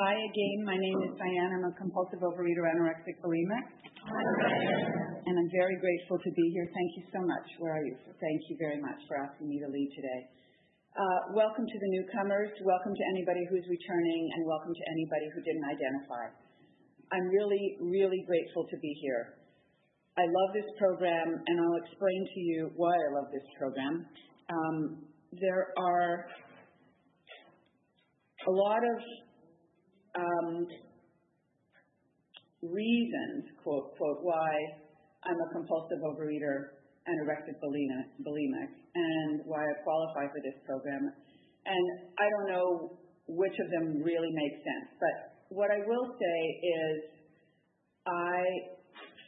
Hi again. My name is Diane. I'm a compulsive overeater, anorexic bulimic. And I'm very grateful to be here. Thank you so much. Where are you? Thank you very much for asking me to lead today. Uh, welcome to the newcomers. Welcome to anybody who's returning, and welcome to anybody who didn't identify. I'm really, really grateful to be here. I love this program, and I'll explain to you why I love this program. Um, there are a lot of Um, reasons, quote, quote, why I'm a compulsive overeater and anorexic bulimic, and why I qualify for this program. And I don't know which of them really make sense, but what I will say is I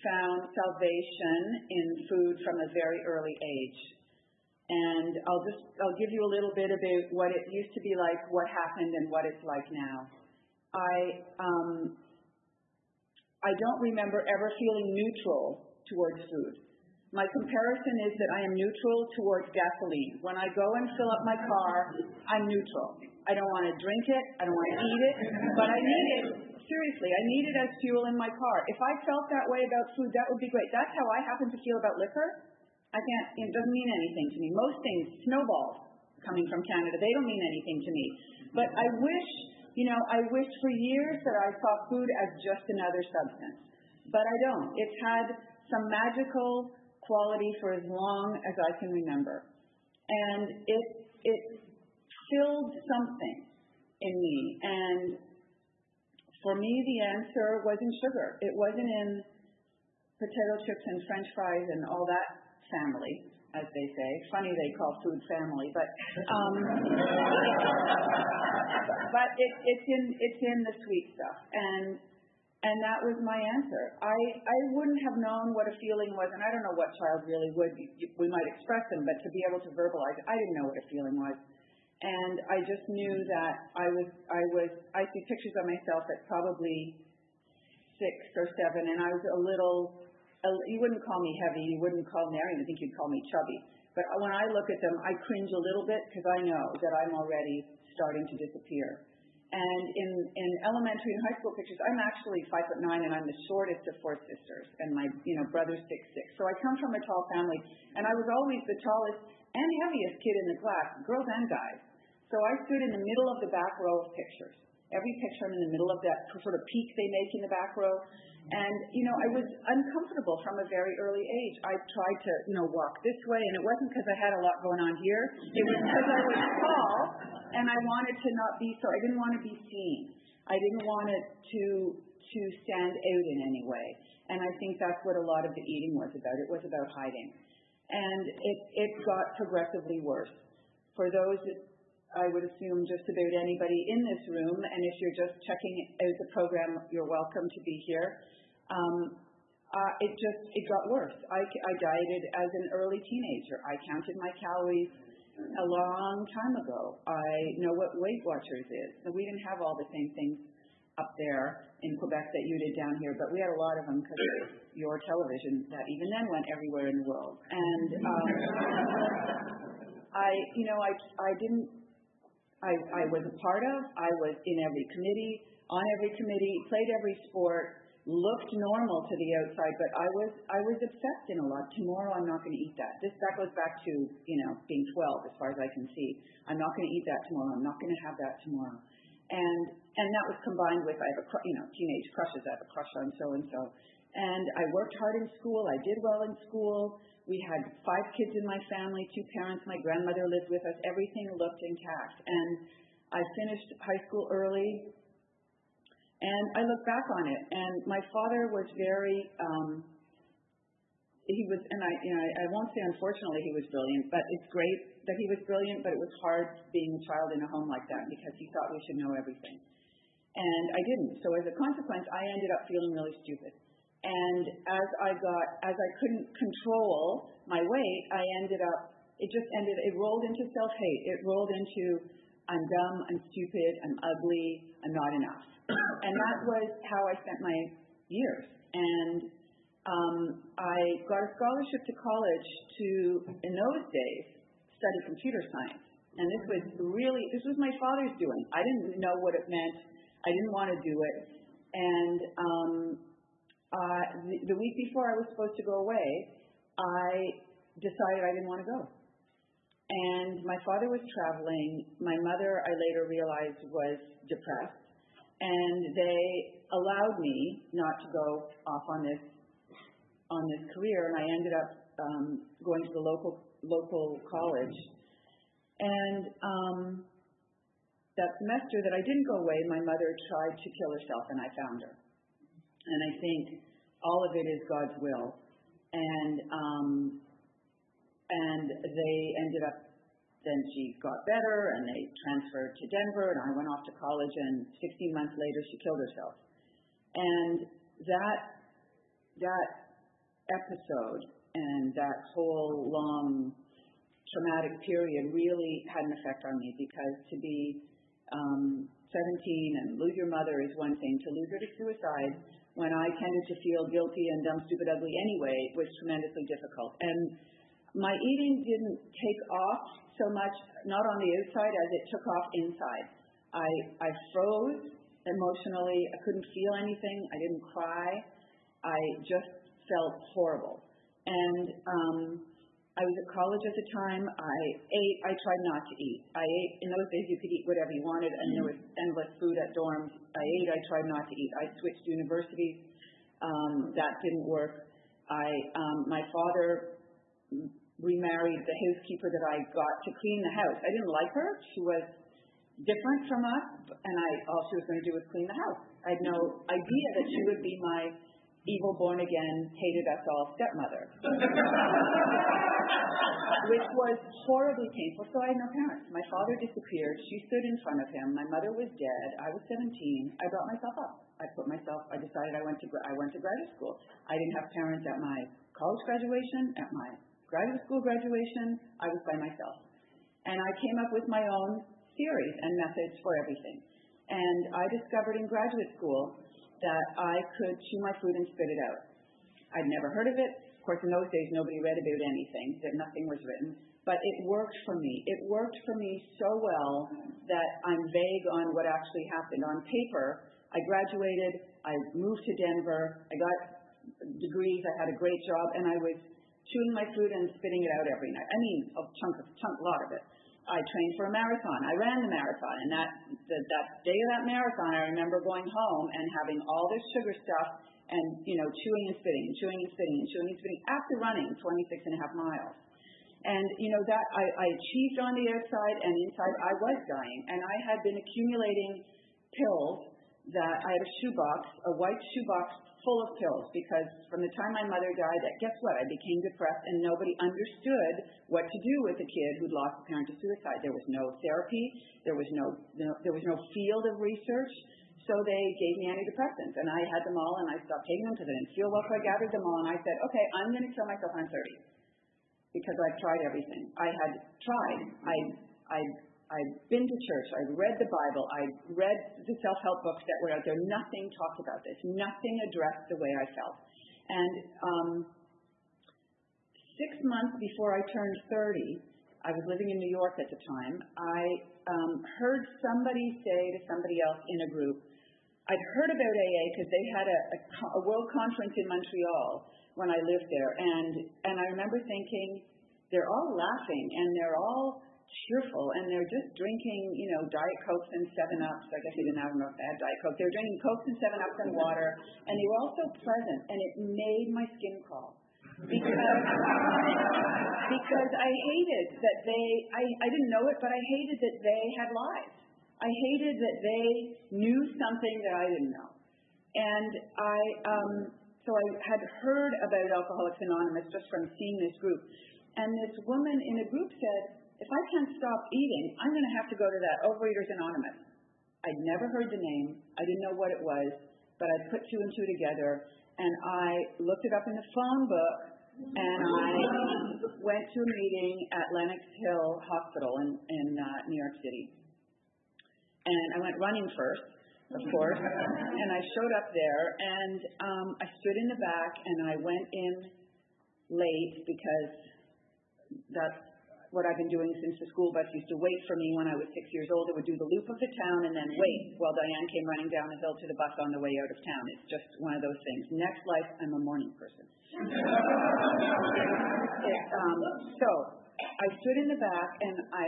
found salvation in food from a very early age and I'll just I'll give you a little bit about what it used to be like, what happened, and what it's like now. I um, I don't remember ever feeling neutral towards food. My comparison is that I am neutral towards gasoline. When I go and fill up my car, I'm neutral. I don't want to drink it, I don't want to eat it, but I need it. Seriously, I need it as fuel in my car. If I felt that way about food, that would be great. That's how I happen to feel about liquor. I can't, it doesn't mean anything to me. Most things, snowballs coming from Canada, they don't mean anything to me. But I wish, you know, I wish for years that I saw food as just another substance. But I don't. It's had some magical quality for as long as I can remember. And it, it filled something in me. And for me, the answer wasn't sugar. It wasn't in potato chips and french fries and all that family, as they say. Funny they call food family, but um, but it, it's in it's in the sweet stuff, and and that was my answer. I I wouldn't have known what a feeling was, and I don't know what child really would. We might express them, but to be able to verbalize, I didn't know what a feeling was. And I just knew that I was, I was, I see pictures of myself at probably six or seven, and I was a little you wouldn't call me heavy, you wouldn't call me, I don't even think you'd call me chubby. But when I look at them, I cringe a little bit because I know that I'm already starting to disappear. And in, in elementary and high school pictures, I'm actually five foot nine and I'm the shortest of four sisters, and my you know brother's six six. So I come from a tall family, and I was always the tallest and heaviest kid in the class, girls and guys. So I stood in the middle of the back row of pictures. Every picture I'm in the middle of that sort of peak they make in the back row. And, you know, I was uncomfortable from a very early age. I tried to, you know, walk this way, and it wasn't because I had a lot going on here. It was because I was tall, and I wanted to not be so, I didn't want to be seen. I didn't want it to, to stand out in any way. And I think that's what a lot of the eating was about. It was about hiding. And it, it got progressively worse. For those I would assume just about anybody in this room, and if you're just checking out the program, you're welcome to be here. Um, uh, it just it got worse. I, dieted as an early teenager. I counted my calories a long time ago. I know what Weight Watchers is. We didn't have all the same things up there in Quebec that you did down here, but we had a lot of them because your television that even then went everywhere in the world. And um, I, you know, I I didn't I, I was a part of. I was in every committee, on every committee, played every sport, looked normal to the outside, but I was I was obsessed in a lot. Tomorrow I'm not going to eat that. This that goes back to you know being 12 as far as I can see. I'm not going to eat that tomorrow. I'm not going to have that tomorrow. And and that was combined with I have a you know teenage crushes. I have a crush on so and so. And I worked hard in school. I did well in school. We had five kids in my family, two parents. My grandmother lived with us. Everything looked intact. And I finished high school early. And I look back on it. And my father was very, um, he was, and I, you know, I won't say unfortunately he was brilliant, but it's great that he was brilliant, but it was hard being a child in a home like that because he thought we should know everything. And I didn't. So as a consequence, I ended up feeling really stupid. And as I got, as I couldn't control my weight, I ended up, it just ended, it rolled into self-hate. It rolled into, I'm dumb, I'm stupid, I'm ugly, I'm not enough. And that was how I spent my years. And um, I got a scholarship to college to, in those days, study computer science. And this was really, this was my father's doing. I didn't know what it meant I didn't want to do it. And um, uh, the, the week before I was supposed to go away, I decided I didn't want to go. And my father was traveling. My mother, I later realized, was depressed. And they allowed me not to go off on this on this career, and I ended up um, going to the local local college. And um, that semester that I didn't go away, my mother tried to kill herself, and I found her. And I think all of it is God's will. And um, and they ended up. Then she got better, and they transferred to Denver, and I went off to college. And 16 months later, she killed herself. And that that episode and that whole long traumatic period really had an effect on me because to be um, 17 and lose your mother is one thing. To lose her to suicide when I tended to feel guilty and dumb, stupid, ugly anyway was tremendously difficult. And my eating didn't take off so much, not on the outside as it took off inside. I, I froze emotionally. I couldn't feel anything. I didn't cry. I just felt horrible. And um, I was at college at the time. I ate. I tried not to eat. I ate. In those days, you could eat whatever you wanted, and there was endless food at dorms. I ate. I tried not to eat. I switched universities. Um, that didn't work. I, um, my father remarried the housekeeper that I got to clean the house. I didn't like her. She was different from us, and I all she was going to do was clean the house. I had no idea that she would be my evil born again, hated us all stepmother. Which was horribly painful. So I had no parents. My father disappeared. She stood in front of him. My mother was dead. I was 17. I brought myself up. I put myself. I decided I went to. I went to graduate school. I didn't have parents at my college graduation. At my graduate school graduation, I was by myself, and I came up with my own theories and methods for everything. And I discovered in graduate school that I could chew my food and spit it out. I'd never heard of it. Of course, in those days, nobody read about anything, that nothing was written. But it worked for me. It worked for me so well that I'm vague on what actually happened. On paper, I graduated, I moved to Denver, I got degrees, I had a great job, and I was chewing my food and spitting it out every night. I mean, a chunk of chunk, lot of it. I trained for a marathon. I ran the marathon, and that the, that day of that marathon, I remember going home and having all this sugar stuff and you know chewing and spitting and chewing and spitting and chewing and spitting after running 26 and a half miles. And you know that I, I achieved on the outside and inside I was dying, and I had been accumulating pills that I had a shoebox, a white shoebox full of pills because from the time my mother died, guess what? I became depressed and nobody understood what to do with a kid who'd lost a parent to suicide. There was no therapy. There was no, no there was no field of research. So they gave me antidepressants and I had them all and I stopped taking them because I didn't feel well. So I gathered them all and I said, okay, I'm going to kill myself I'm 30 because I've tried everything. I had tried. I, I I'd been to church. I'd read the Bible. I'd read the self-help books that were out there. Nothing talked about this. Nothing addressed the way I felt. And um, six months before I turned 30, I was living in New York at the time. I um, heard somebody say to somebody else in a group, I'd heard about AA because they had a, a, a world conference in Montreal when I lived there, and and I remember thinking, they're all laughing and they're all cheerful and they're just drinking, you know, Diet Cokes and 7-Ups. I guess they didn't have enough bad Diet Coke. They were drinking Cokes and 7-Ups and water, and they were all so pleasant, and it made my skin crawl. Because, because I hated that they, I, I didn't know it, but I hated that they had lives. I hated that they knew something that I didn't know. And I, um, so I had heard about Alcoholics Anonymous just from seeing this group. And this woman in a group said, if I can't stop eating, I'm going to have to go to that Overeaters Anonymous. I'd never heard the name. I didn't know what it was, but I put two and two together, and I looked it up in the phone book, and I went to a meeting at Lenox Hill Hospital in, in uh, New York City. And I went running first, of course, and I showed up there, and um, I stood in the back, and I went in late because that's what I've been doing since the school bus used to wait for me when I was six years old. It would do the loop of the town and then wait while Diane came running down the hill to the bus on the way out of town. It's just one of those things. Next life, I'm a morning person. um, so I stood in the back and I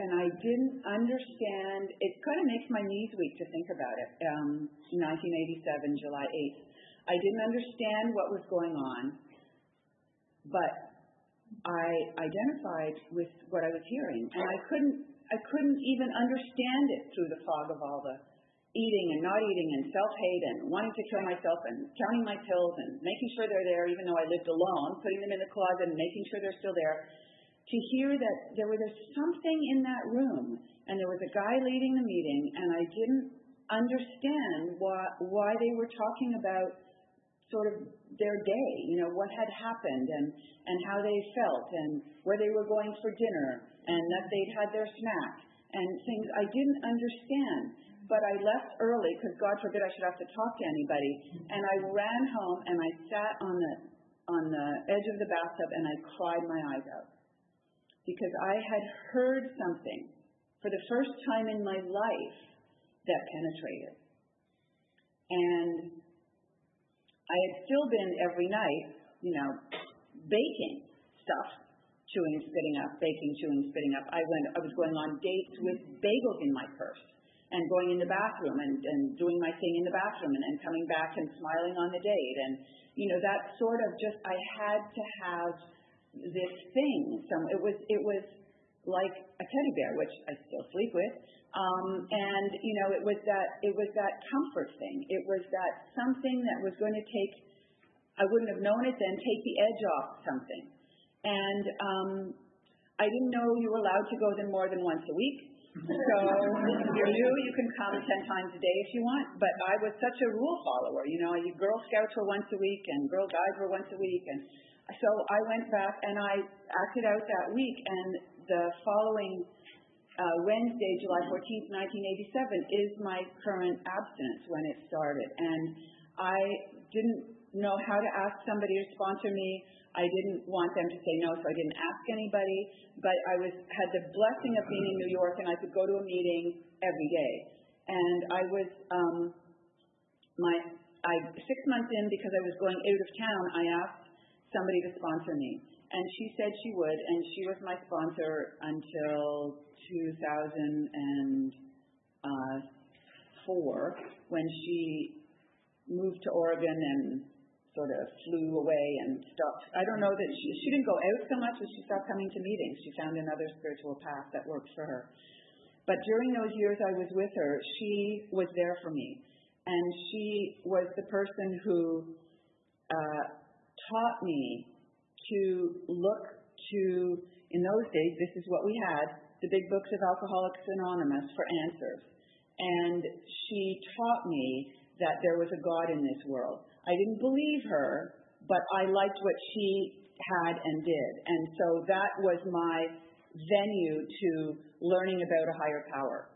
and I didn't understand. It kind of makes my knees weak to think about it. Um, 1987, July 8th. I didn't understand what was going on, but I identified with what I was hearing, and I couldn't. I couldn't even understand it through the fog of all the eating and not eating and self-hate and wanting to kill myself and counting my pills and making sure they're there even though I lived alone, putting them in the closet and making sure they're still there to hear that there was something in that room and there was a guy leading the meeting and I didn't understand why, why they were talking about sort of their day, you know, what had happened and, and how they felt and where they were going for dinner and that they'd had their snack and things I didn't understand. But I left early because God forbid I should have to talk to anybody. And I ran home and I sat on the on the edge of the bathtub and I cried my eyes out because I had heard something for the first time in my life that penetrated. And I had still been every night, you know, baking stuff, chewing, spitting up, baking, chewing, spitting up. I went I was going on dates with bagels in my purse and going in the bathroom and, and doing my thing in the bathroom and, and coming back and smiling on the date and you know that sort of just I had to have this thing. So it was it was like a teddy bear, which I still sleep with. Um, and you know, it was that it was that comfort thing. It was that something that was going to take. I wouldn't have known it then. Take the edge off something. And um, I didn't know you were allowed to go there more than once a week. So you're new, you can come ten times a day if you want. But I was such a rule follower. You know, Girl Scouts were once a week, and Girl Guides were once a week, and so I went back and I acted out that week, and the following uh, Wednesday, July 14th, 1987, is my current abstinence when it started. And I didn't know how to ask somebody to sponsor me. I didn't want them to say no, so I didn't ask anybody. But I was had the blessing of being in New York, and I could go to a meeting every day. And I was um, my I six months in because I was going out of town. I asked somebody to sponsor me. And she said she would, and she was my sponsor until 2004 when she moved to Oregon and sort of flew away and stopped. I don't know that she, she didn't go out so much as she stopped coming to meetings. She found another spiritual path that worked for her. But during those years I was with her, she was there for me. And she was the person who uh, taught me to look to, in those days, this is what we had, the big books of Alcoholics Anonymous for answers. And she taught me that there was a God in this world. I didn't believe her, but I liked what she had and did. And so that was my venue to learning about a higher power.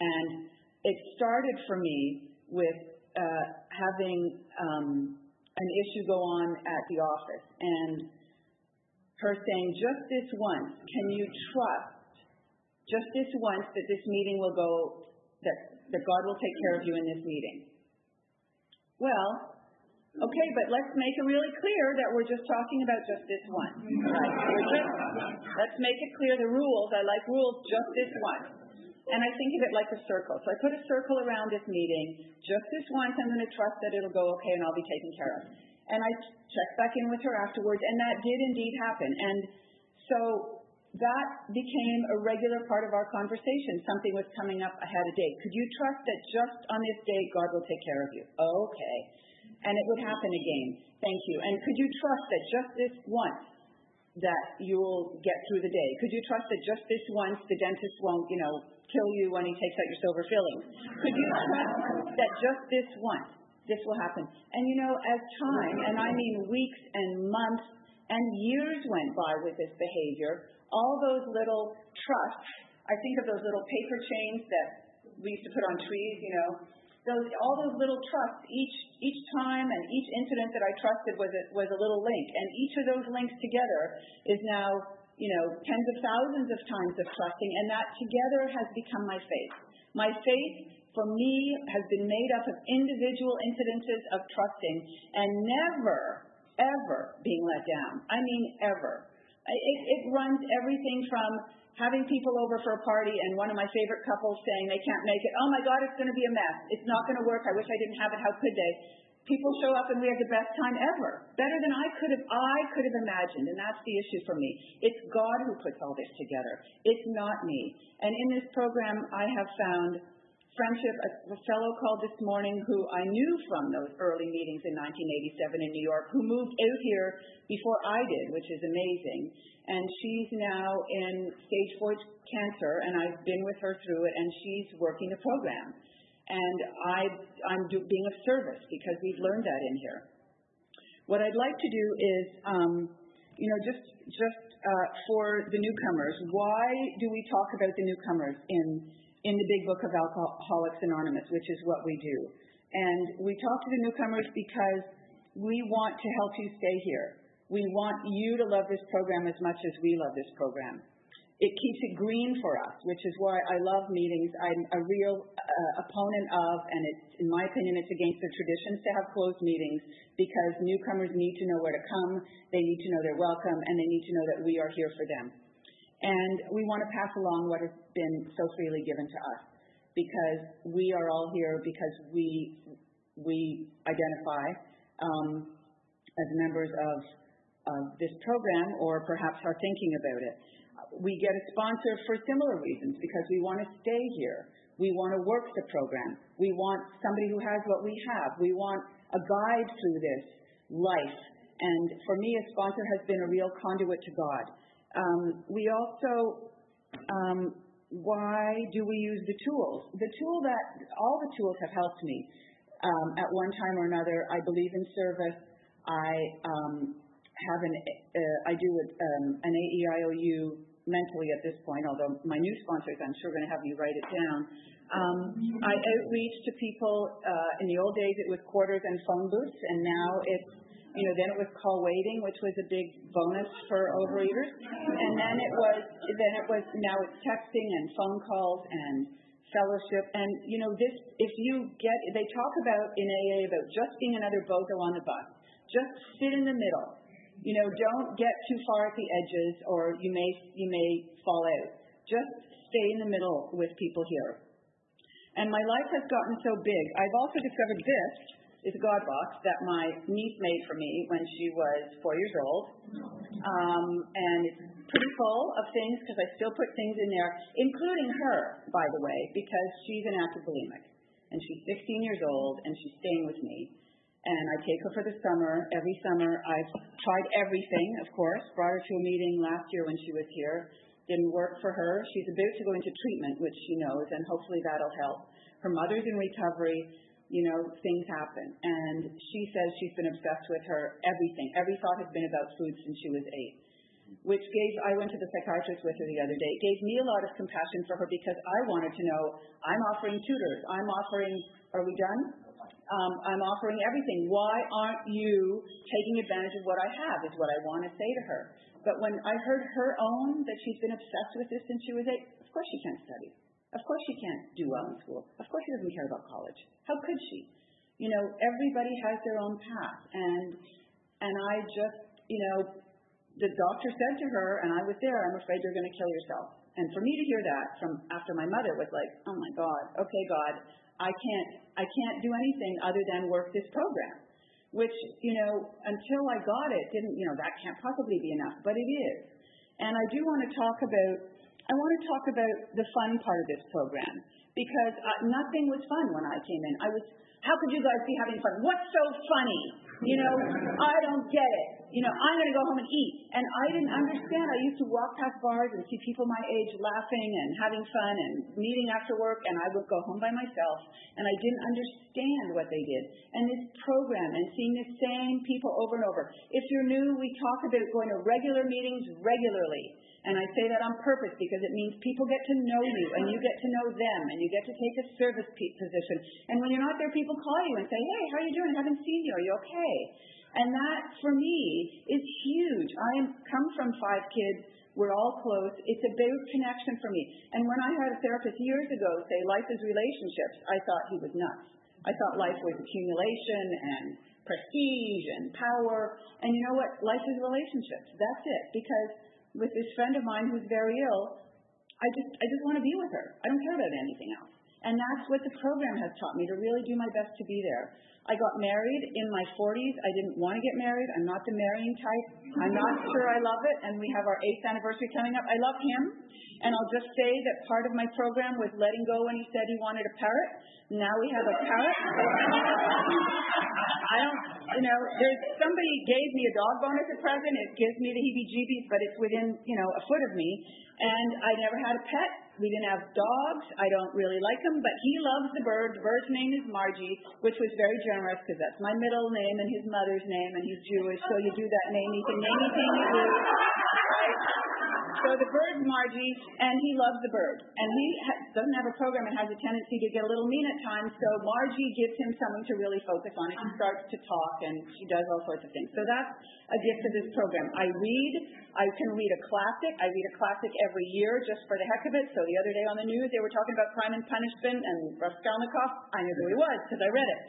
And it started for me with uh, having um, an issue go on at the office and her saying, just this once, can you trust, just this once, that this meeting will go, that, that God will take care of you in this meeting? Well, okay, but let's make it really clear that we're just talking about just this once. Right? Just, let's make it clear the rules. I like rules just this once. And I think of it like a circle. So I put a circle around this meeting. Just this once, I'm going to trust that it'll go okay and I'll be taken care of. And I checked back in with her afterwards, and that did indeed happen. And so that became a regular part of our conversation. Something was coming up. I had a date. Could you trust that just on this date, God will take care of you? Okay. And it would happen again. Thank you. And could you trust that just this once, that you'll get through the day? Could you trust that just this once, the dentist won't, you know, kill you when he takes out your silver fillings. Could you trust that just this once, this will happen? And you know, as time, and I mean weeks and months and years went by with this behavior, all those little trusts, I think of those little paper chains that we used to put on trees, you know, those all those little trusts, each each time and each incident that I trusted was a, was a little link, and each of those links together is now you know, tens of thousands of times of trusting, and that together has become my faith. My faith for me has been made up of individual incidences of trusting and never, ever being let down. I mean, ever. It, it runs everything from having people over for a party and one of my favorite couples saying they can't make it. Oh my God, it's going to be a mess. It's not going to work. I wish I didn't have it. How could they? People show up and we have the best time ever. Better than I could have I could have imagined, and that's the issue for me. It's God who puts all this together. It's not me. And in this program I have found friendship. A fellow called this morning who I knew from those early meetings in 1987 in New York, who moved out here before I did, which is amazing. And she's now in stage four cancer, and I've been with her through it, and she's working the program. And I, I'm do, being of service because we've learned that in here. What I'd like to do is, um, you know, just just uh, for the newcomers, why do we talk about the newcomers in in the Big Book of Alcoholics Anonymous, which is what we do. And we talk to the newcomers because we want to help you stay here. We want you to love this program as much as we love this program. It keeps it green for us, which is why I love meetings. I'm a real uh, opponent of, and it's, in my opinion, it's against the traditions to have closed meetings because newcomers need to know where to come, they need to know they're welcome, and they need to know that we are here for them. And we want to pass along what has been so freely given to us because we are all here because we, we identify um, as members of, of this program or perhaps are thinking about it. We get a sponsor for similar reasons because we want to stay here. We want to work the program. We want somebody who has what we have. We want a guide through this life. And for me, a sponsor has been a real conduit to God. Um, we also, um, why do we use the tools? The tool that, all the tools have helped me um, at one time or another. I believe in service. I um, have an, uh, I do um, an AEIOU mentally at this point, although my new sponsors, I'm sure, going to have me write it down. Um, I outreach to people. Uh, in the old days, it was quarters and phone booths, and now it's you know, then it was call waiting, which was a big bonus for overeaters. And then it was, then it was, now it's texting and phone calls and fellowship. And, you know, this, if you get, they talk about in AA about just being another bozo on the bus. Just sit in the middle. You know, don't get too far at the edges or you may, you may fall out. Just stay in the middle with people here. And my life has gotten so big. I've also discovered this is a God box that my niece made for me when she was four years old. Um, and it's pretty full of things because I still put things in there, including her, by the way, because she's an active bulimic. And she's 16 years old and she's staying with me. And I take her for the summer. Every summer I've tried everything, of course. Brought her to a meeting last year when she was here. Didn't work for her. She's about to go into treatment, which she knows, and hopefully that'll help. Her mother's in recovery you know, things happen. And she says she's been obsessed with her everything. Every thought has been about food since she was eight. Which gave, I went to the psychiatrist with her the other day. It gave me a lot of compassion for her because I wanted to know, I'm offering tutors, I'm offering, are we done? Um, I'm offering everything. Why aren't you taking advantage of what I have, is what I want to say to her. But when I heard her own that she's been obsessed with this since she was eight, of course she can't study. Of course she can't do well in school. Of course she doesn't care about college. How could she? You know, everybody has their own path. And and I just, you know, the doctor said to her, and I was there, I'm afraid you're going to kill yourself. And for me to hear that from after my mother was like, oh my God, okay, God, I can't, I can't do anything other than work this program. Which, you know, until I got it, didn't, you know, that can't possibly be enough, but it is. And I do want to talk about I want to talk about the fun part of this program because uh, nothing was fun when I came in. I was, how could you guys be having fun? What's so funny? You know, I don't get it. You know, I'm going to go home and eat. And I didn't understand. I used to walk past bars and see people my age laughing and having fun and meeting after work, and I would go home by myself, and I didn't understand what they did. And this program and seeing the same people over and over. If you're new, we talk about going to regular meetings regularly. And I say that on purpose because it means people get to know you and you get to know them and you get to take a service position. And when you're not there, people call you and say, hey, how are you doing? I haven't seen you. Are you okay? And that, for me, is huge. I come from five kids We're all close. It's about connection for me. And when I had a therapist years ago say life is relationships, I thought he was nuts. I thought life was accumulation and prestige and power. And you know what? Life is relationships. That's it. Because with this friend of mine who's very ill, I just I just want to be with her. I don't care about anything else. And that's what the program has taught me to really do my best to be there. I got married in my 40s. I didn't want to get married. I'm not the marrying type. I'm not sure I love it. And we have our eighth anniversary coming up. I love him. And I'll just say that part of my program was letting go when he said he wanted a parrot. Now we have a parrot. I don't, you know, there's somebody gave me a dog bone as a present. It gives me the heebie-jeebies, but it's within, you know, a foot of me. And I never had a pet. We didn't have dogs. I don't really like them, but he loves the bird. The bird's name is Margie, which was very generous because that's my middle name and his mother's name, and he's Jewish, so you do that name. You can name anything you do. So the bird's Margie, and he loves the bird. And he ha- doesn't have a program and has a tendency to get a little mean at times. So Margie gives him something to really focus on. And he starts to talk, and she does all sorts of things. So that's a gift of this program. I read. I can read a classic. I read a classic every year just for the heck of it. So the other day on the news, they were talking about Crime and Punishment and Raskolnikov. I knew who he was because I read it.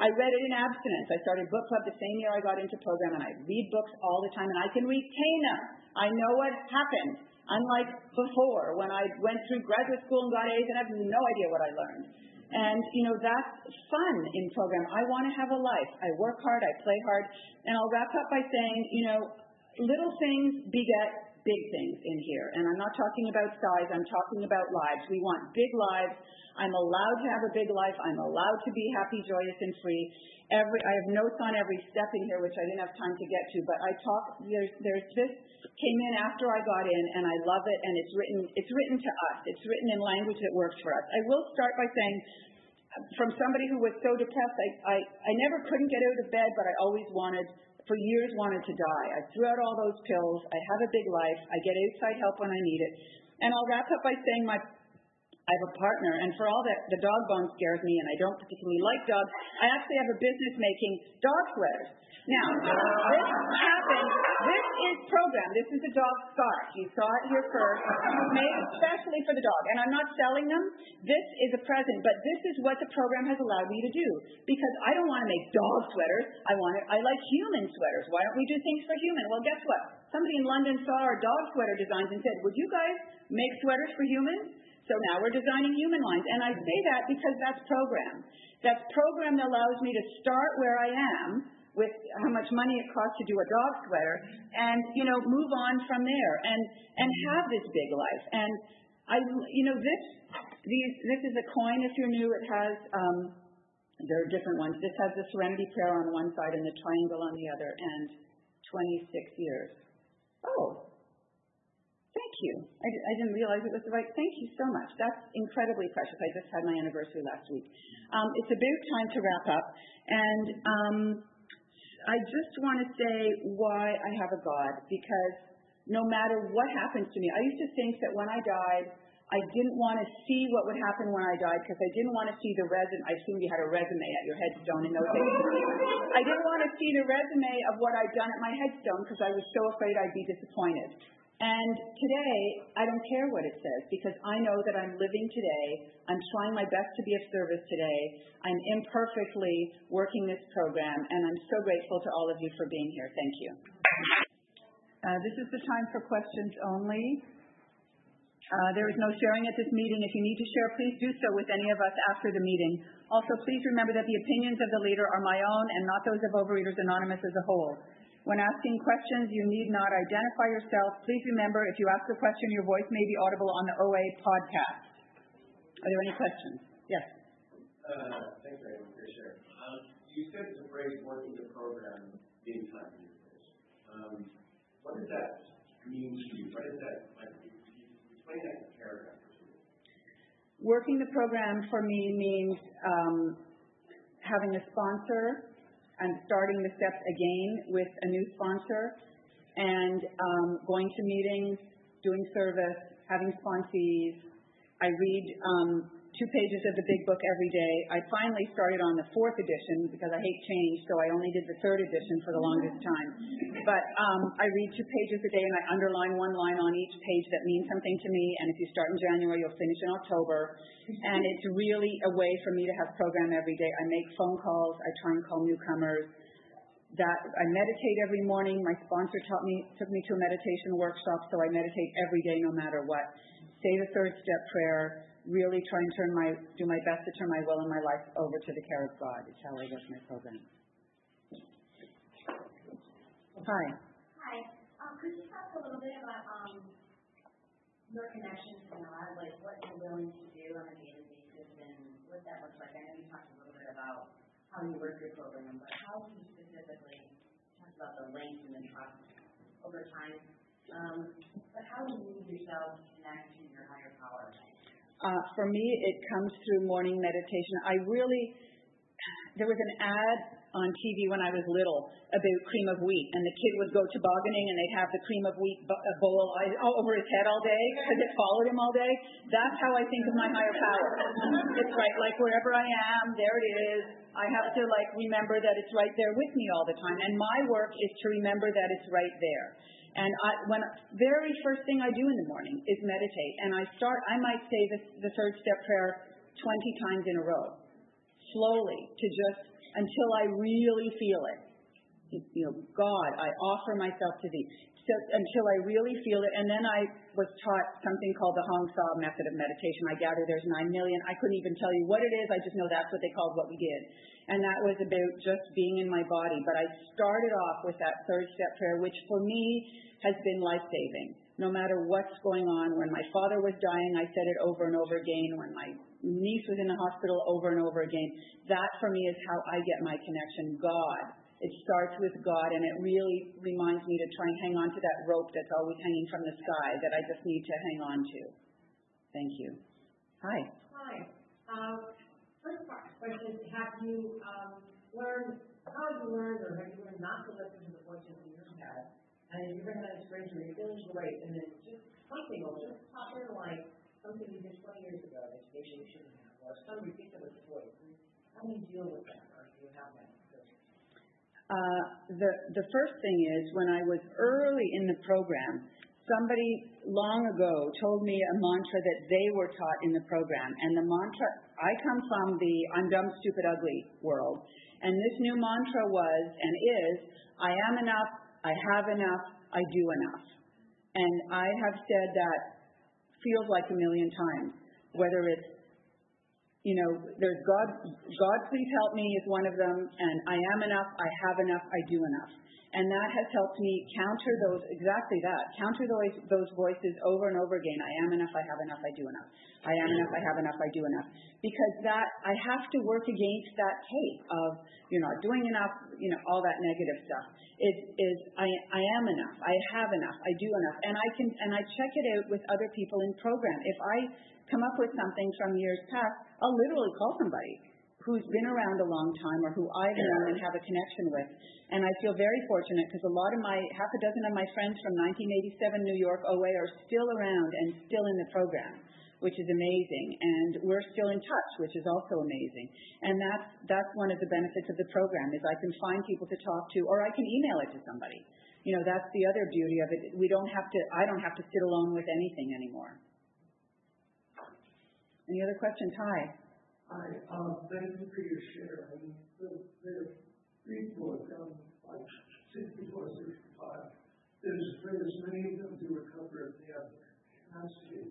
I read it in abstinence. I started book club the same year I got into program, and I read books all the time, and I can retain them. I know what happened. Unlike before, when I went through graduate school and got A's and I have no idea what I learned. And, you know, that's fun in program. I want to have a life. I work hard, I play hard. And I'll wrap up by saying, you know, little things beget big things in here. And I'm not talking about size, I'm talking about lives. We want big lives. I'm allowed to have a big life. I'm allowed to be happy, joyous, and free. Every, I have notes on every step in here, which I didn't have time to get to, but I talk, there's, there's this came in after I got in, and I love it, and it's written, it's written to us. It's written in language that works for us. I will start by saying, from somebody who was so depressed, I, I, I never couldn't get out of bed, but I always wanted, for years wanted to die. I threw out all those pills. I have a big life. I get outside help when I need it. And I'll wrap up by saying my I have a partner, and for all that the dog bone scares me, and I don't particularly like dogs, I actually have a business making dog sweaters. Now, this happened, this is programmed. This is a dog scarf. You saw it here first, made especially for the dog. And I'm not selling them. This is a present, but this is what the program has allowed me to do. Because I don't want to make dog sweaters. I want to, I like human sweaters. Why don't we do things for human? Well, guess what? Somebody in London saw our dog sweater designs and said, would you guys make sweaters for humans? So now we're designing human lines. And I say that because that's program. That's program that allows me to start where I am with how much money it costs to do a dog sweater and, you know, move on from there and, and have this big life. And I, you know, this, these, this is a coin if you're new. It has, um, there are different ones. This has the Serenity Prayer on one side and the triangle on the other and 26 years. Oh, Thank you. I, I, didn't realize it was the right. Thank you so much. That's incredibly precious. I just had my anniversary last week. Um, it's about time to wrap up, and um, I just want to say why I have a God because no matter what happens to me, I used to think that when I died, I didn't want to see what would happen when I died because I didn't want to see the resume. I assume you had a resume at your headstone in those days. I didn't want to see the resume of what I'd done at my headstone because I was so afraid I'd be disappointed. And today, I don't care what it says because I know that I'm living today. I'm trying my best to be of service today. I'm imperfectly working this program, and I'm so grateful to all of you for being here. Thank you. Uh, this is the time for questions only. Uh, there is no sharing at this meeting. If you need to share, please do so with any of us after the meeting. Also, please remember that the opinions of the leader are my own and not those of Overeaters Anonymous as a whole. When asking questions, you need not identify yourself. Please remember, if you ask a question, your voice may be audible on the OA podcast. Are there any questions? Yes. Uh, thanks, I appreciate it. Um, you said the phrase working the program times these. Um, what does that mean to you? What does that, like, explain that paragraph Working the program for me means um, having a sponsor I'm starting the steps again with a new sponsor and um, going to meetings, doing service, having sponsees. I read um, two pages of the big book every day. I finally started on the fourth edition because I hate change, so I only did the third edition for the longest time. But um, I read two pages a day and I underline one line on each page that means something to me. And if you start in January, you'll finish in October. And it's really a way for me to have program every day. I make phone calls. I try and call newcomers. That I meditate every morning. My sponsor taught me, took me to a meditation workshop, so I meditate every day, no matter what. Say the third step prayer really try and turn my, do my best to turn my will and my life over to the care of God is how I work my program. Hi. Hi. Um, could you talk a little bit about um, your connection to God, like what you're willing to do on a daily basis and what that looks like? I know you talked a little bit about how you work your program, but how do you specifically talk about the length and the trust over time? Um, but how do you need yourself to connect to your higher power? Uh, for me, it comes through morning meditation. I really, there was an ad on TV when I was little about cream of wheat, and the kid would go tobogganing and they'd have the cream of wheat bowl over his head all day because it followed him all day. That's how I think of my higher power. It's right, like wherever I am, there it is. I have to like remember that it's right there with me all the time, and my work is to remember that it's right there. And I, when very first thing I do in the morning is meditate, and I start. I might say the, the third step prayer 20 times in a row, slowly, to just until I really feel it. You know, God, I offer myself to Thee. So until I really feel it, and then I was taught something called the Hong Sau method of meditation. I gather there's nine million. I couldn't even tell you what it is. I just know that's what they called what we did and that was about just being in my body. But I started off with that third step prayer, which for me has been life saving. No matter what's going on, when my father was dying, I said it over and over again. When my niece was in the hospital, over and over again. That for me is how I get my connection. God. It starts with God, and it really reminds me to try and hang on to that rope that's always hanging from the sky that I just need to hang on to. Thank you. Hi. Hi. Um, First question is, have you um, learned, how have you learned or have you learned not to listen to the voices in your head? And you're going to you're feeling great and then just something will just pop in like something you did 20 years ago that maybe you shouldn't have, or some ridiculous voice. How do you deal with that, or do you have that? Uh, the the first thing is when I was early in the program, somebody long ago told me a mantra that they were taught in the program, and the mantra I come from the I'm dumb, stupid, ugly world. And this new mantra was and is I am enough, I have enough, I do enough. And I have said that feels like a million times, whether it's you know, there's God, God please help me is one of them, and I am enough, I have enough, I do enough. And that has helped me counter those, exactly that, counter those, those voices over and over again. I am enough, I have enough, I do enough. I am enough, I have enough, I do enough. Because that, I have to work against that tape of, you're not doing enough, you know, all that negative stuff. Is, is I, I am enough, I have enough, I do enough. And I can, and I check it out with other people in program. If I come up with something from years past, I'll literally call somebody who's been around a long time or who I've known and have a connection with. And I feel very fortunate because a lot of my, half a dozen of my friends from 1987 New York OA are still around and still in the program, which is amazing. And we're still in touch, which is also amazing. And that's, that's one of the benefits of the program is I can find people to talk to or I can email it to somebody. You know, that's the other beauty of it. We don't have to, I don't have to sit alone with anything anymore. Any other questions? Hi. Hi, um, thank you for your share. The, the book, um, like 64, 65, there's, there's many of them to recover if they have capacity.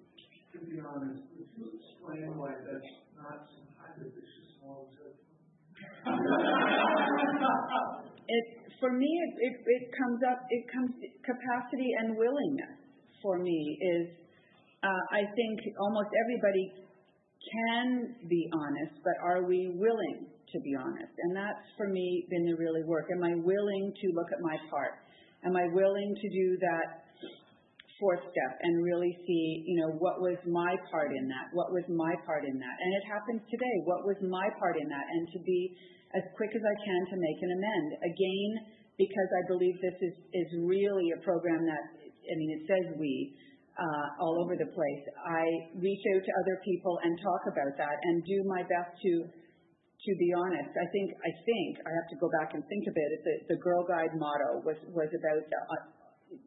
To be honest, would you explain why that's not some kind of vicious moral it for me it, it, it comes up it comes capacity and willingness for me is uh, I think almost everybody can be honest, but are we willing to be honest? And that's for me been the really work. Am I willing to look at my part? Am I willing to do that fourth step and really see, you know, what was my part in that? What was my part in that? And it happens today. What was my part in that? And to be as quick as I can to make an amend. Again, because I believe this is, is really a program that, I mean, it says we, all over the place. I reach out to other people and talk about that and do my best to to be honest. I think I think I have to go back and think about it. The, the Girl Guide motto was was about uh,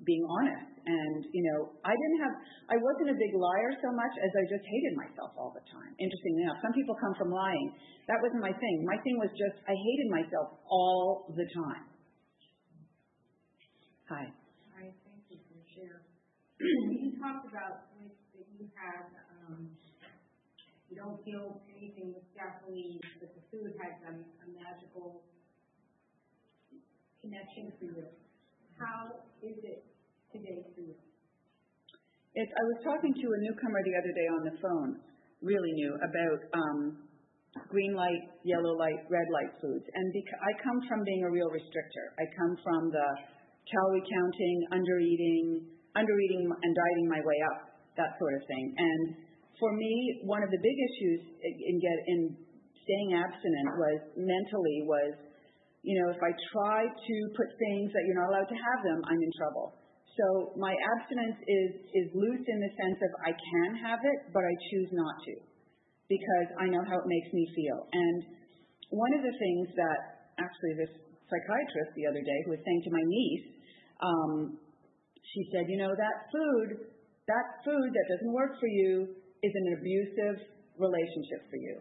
being honest, and you know I didn't have I wasn't a big liar so much as I just hated myself all the time. Interestingly enough, some people come from lying. That wasn't my thing. My thing was just I hated myself all the time. Hi. You talked about that you had, um, you don't feel anything with gasoline, but the food has a, a magical connection for you. How is it today for you? It's, I was talking to a newcomer the other day on the phone, really new, about um, green light, yellow light, red light foods. And bec- I come from being a real restrictor. I come from the calorie counting, under eating, under eating and dieting my way up, that sort of thing. And for me, one of the big issues in get in staying abstinent was mentally was, you know, if I try to put things that you're not allowed to have them, I'm in trouble. So my abstinence is is loose in the sense of I can have it, but I choose not to because I know how it makes me feel. And one of the things that actually this psychiatrist the other day who was saying to my niece, um, she said, you know, that food, that food that doesn't work for you is an abusive relationship for you.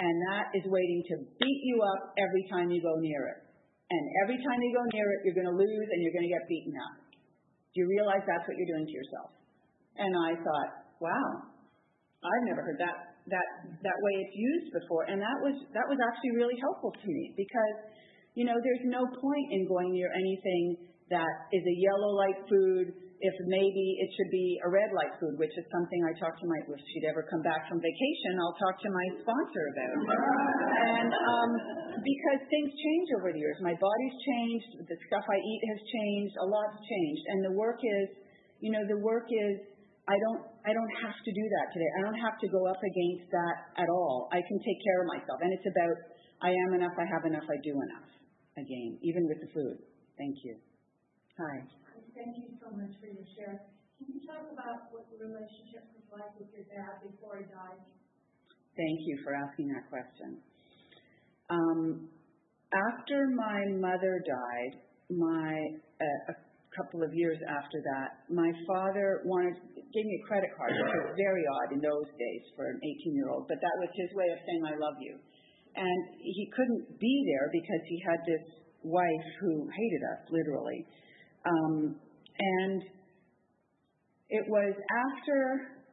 And that is waiting to beat you up every time you go near it. And every time you go near it, you're going to lose and you're going to get beaten up. Do you realize that's what you're doing to yourself? And I thought, wow, I've never heard that that that way it's used before, and that was that was actually really helpful to me because you know there's no point in going near anything that is a yellow light food if maybe it should be a red light food, which is something I talked to my, if she'd ever come back from vacation, I'll talk to my sponsor about. and um, because things change over the years. My body's changed, the stuff I eat has changed, a lot's changed. And the work is, you know, the work is, I don't, I don't have to do that today. I don't have to go up against that at all. I can take care of myself. And it's about, I am enough, I have enough, I do enough. Again, even with the food. Thank you. Hi. Thank you so much for your share. Can you talk about what the relationship was like with your dad before he died? Thank you for asking that question. Um, after my mother died, my uh, a couple of years after that, my father wanted gave me a credit card, which was very odd in those days for an 18-year-old, but that was his way of saying I love you. And he couldn't be there because he had this wife who hated us, literally. Um, and it was after,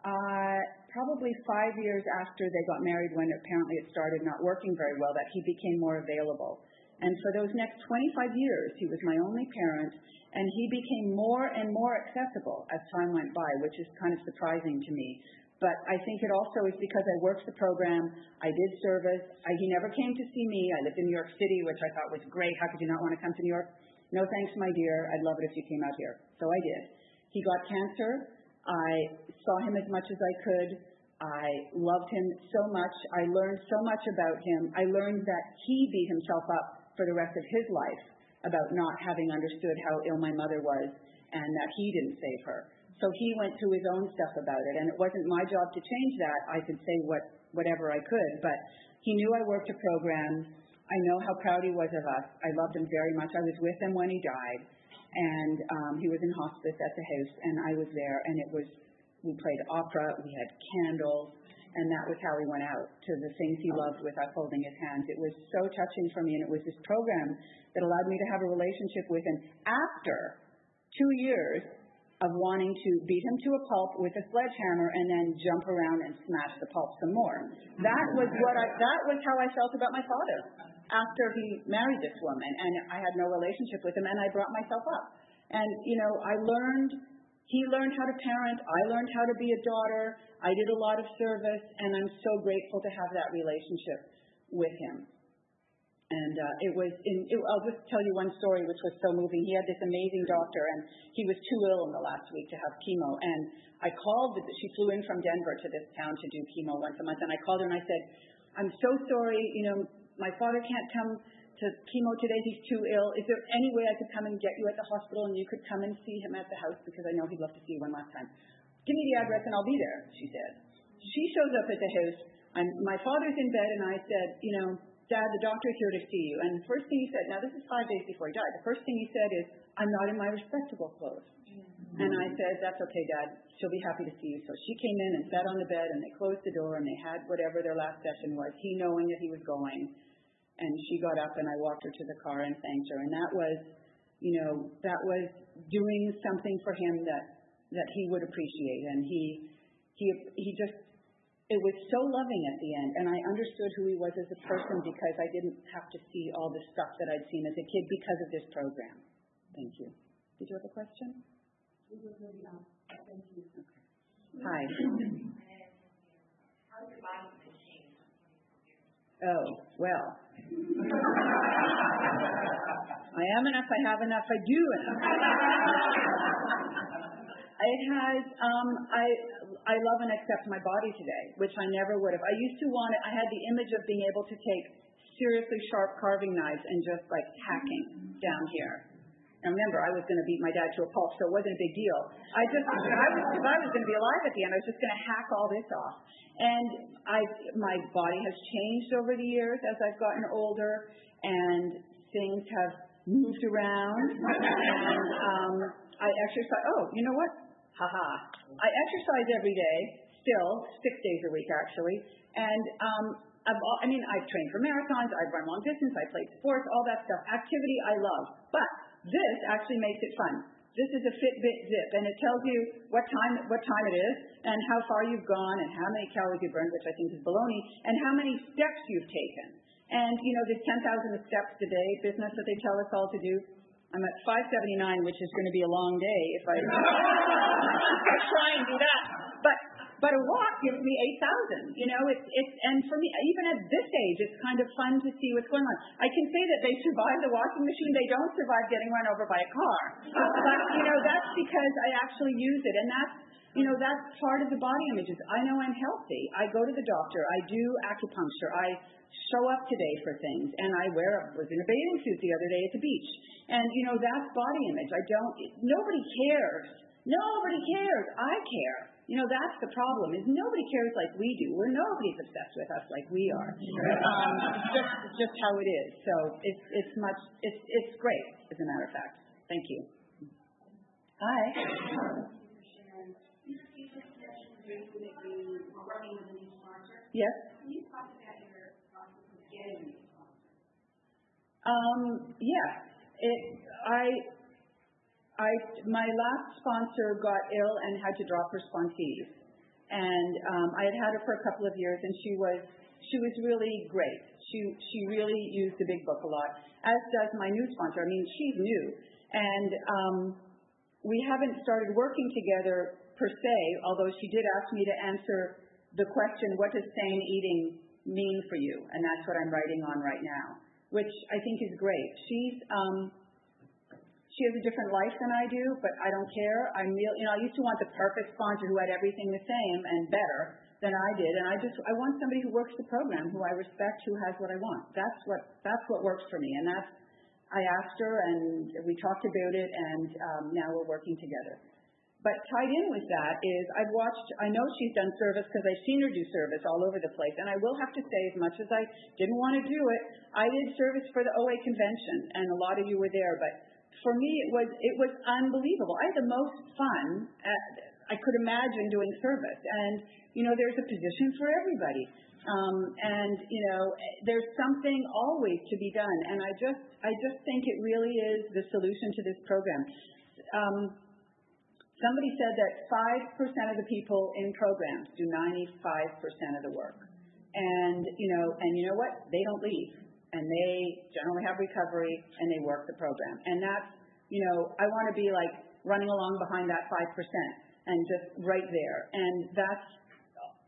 uh, probably five years after they got married, when apparently it started not working very well, that he became more available. And for those next 25 years, he was my only parent, and he became more and more accessible as time went by, which is kind of surprising to me. But I think it also is because I worked the program, I did service. I, he never came to see me. I lived in New York City, which I thought was great. How could you not want to come to New York? No thanks, my dear. I'd love it if you came out here. So I did. He got cancer. I saw him as much as I could. I loved him so much. I learned so much about him. I learned that he beat himself up for the rest of his life about not having understood how ill my mother was and that he didn't save her. So he went through his own stuff about it, and it wasn't my job to change that. I could say what whatever I could, but he knew I worked a program I know how proud he was of us. I loved him very much. I was with him when he died, and um, he was in hospice at the house, and I was there, and it was we played opera, we had candles, and that was how he went out to the things he loved with us holding his hands. It was so touching for me, and it was this program that allowed me to have a relationship with him after two years of wanting to beat him to a pulp with a sledgehammer and then jump around and smash the pulp some more. That was what I that was how I felt about my father after he married this woman, and I had no relationship with him, and I brought myself up. And, you know, I learned, he learned how to parent, I learned how to be a daughter, I did a lot of service, and I'm so grateful to have that relationship with him. And uh, it was, in, it, I'll just tell you one story which was so moving. He had this amazing doctor, and he was too ill in the last week to have chemo. And I called, she flew in from Denver to this town to do chemo once a month, and I called her and I said, I'm so sorry, you know, my father can't come to chemo today, he's too ill. Is there any way I could come and get you at the hospital and you could come and see him at the house because I know he'd love to see you one last time? give me the address and I'll be there, she said. She shows up at the house. I'm, my father's in bed and I said, you know, Dad, the doctor's here to see you. And the first thing he said, now this is five days before he died, the first thing he said is, I'm not in my respectable clothes. Mm-hmm. And I said, that's okay, Dad. She'll be happy to see you. So she came in and sat on the bed and they closed the door and they had whatever their last session was, he knowing that he was going. And she got up and I walked her to the car and thanked her. And that was, you know, that was doing something for him that, that he would appreciate. And he, he, he just, it was so loving at the end. And I understood who he was as a person because I didn't have to see all the stuff that I'd seen as a kid because of this program. Thank you. Did you have a question? Hi. Oh, well. I am enough, I have enough, I do enough. It has, um, I, I love and accept my body today, which I never would have. I used to want it, I had the image of being able to take seriously sharp carving knives and just like hacking down here. And remember, I was going to beat my dad to a pulp, so it wasn't a big deal. I just, I was, if I was going to be alive at the end, I was just going to hack all this off. And I, my body has changed over the years as I've gotten older, and things have moved around. and um, I exercise. Oh, you know what? Haha. I exercise every day, still six days a week actually, and um, I've, I mean, I've trained for marathons, I've run long distance, I played sports, all that stuff. Activity I love, but this actually makes it fun. This is a Fitbit Zip, and it tells you what time what time it is, and how far you've gone, and how many calories you burned, which I think is baloney, and how many steps you've taken. And you know this 10,000 steps a day business that they tell us all to do. I'm at 579, which is going to be a long day if I try and do that. But but a walk gives me 8,000. You know, it's it's and for me, even at this age, it's kind of fun to see what's going on. I can say that they survive the washing machine. They don't survive getting run over by a car. But you know, that's because I actually use it, and that's you know, that's part of the body images. I know I'm healthy. I go to the doctor. I do acupuncture. I show up today for things, and I wear was in a bathing suit the other day at the beach. And you know, that's body image. I don't. Nobody cares. Nobody cares. I care. You know, that's the problem, is nobody cares like we do. We're nobody's obsessed with us like we are. Um, just, just how it is. So it's, it's much, it's, it's great, as a matter of fact. Thank you. Hi. Yes. Um, yes. It, I, my last sponsor got ill and had to drop her sponsees. And um, I had had her for a couple of years, and she was she was really great. She she really used the big book a lot, as does my new sponsor. I mean, she's new, and um, we haven't started working together per se. Although she did ask me to answer the question, "What does sane eating mean for you?" And that's what I'm writing on right now, which I think is great. She's um, she has a different life than I do, but I don't care. I'm real, you know, I used to want the perfect sponsor who had everything the same and better than I did, and I just I want somebody who works the program, who I respect, who has what I want. That's what that's what works for me, and that's I asked her and we talked about it, and um, now we're working together. But tied in with that is I've watched, I know she's done service because I've seen her do service all over the place. And I will have to say, as much as I didn't want to do it, I did service for the OA convention, and a lot of you were there. But for me, it was it was unbelievable. I had the most fun at, I could imagine doing service, and you know, there's a position for everybody, um, and you know, there's something always to be done, and I just I just think it really is the solution to this program. Um, somebody said that five percent of the people in programs do 95 percent of the work, and you know, and you know what? They don't leave and they generally have recovery and they work the program. And that's, you know, I want to be like running along behind that 5% and just right there. And that's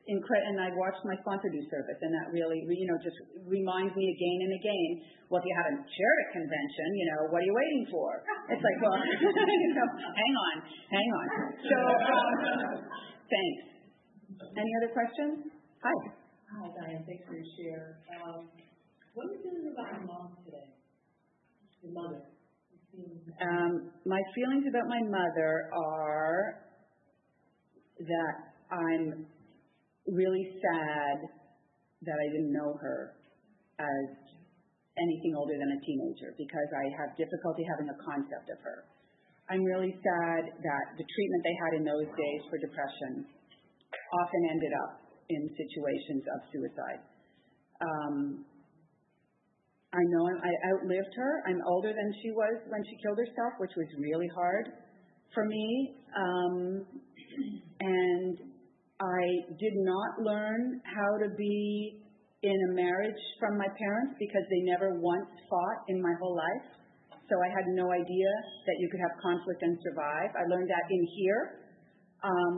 incredible. And I watched my sponsor do service and that really, you know, just reminds me again and again, well, if you haven't chaired a convention, you know, what are you waiting for? It's like, well, you know, hang on, hang on. So, um, thanks. Any other questions? Hi. Hi, Diane. Thanks for your share. Um, what are you feeling about your mom today? Your mother? Um, my feelings about my mother are that I'm really sad that I didn't know her as anything older than a teenager because I have difficulty having a concept of her. I'm really sad that the treatment they had in those days for depression often ended up in situations of suicide. Um, I know I outlived her. I'm older than she was when she killed herself, which was really hard for me. Um, and I did not learn how to be in a marriage from my parents because they never once fought in my whole life. So I had no idea that you could have conflict and survive. I learned that in here. Um,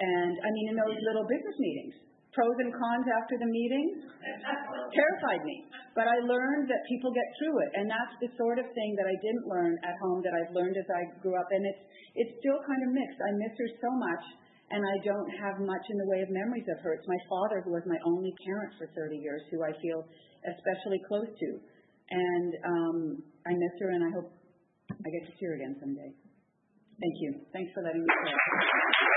and I mean, in those little business meetings, pros and cons after the meetings terrified me. But I learned that people get through it, and that's the sort of thing that I didn't learn at home that I've learned as I grew up. And it's it's still kind of mixed. I miss her so much, and I don't have much in the way of memories of her. It's my father who was my only parent for 30 years, who I feel especially close to. And um, I miss her, and I hope I get to see her again someday. Thank you. Thanks for letting me share.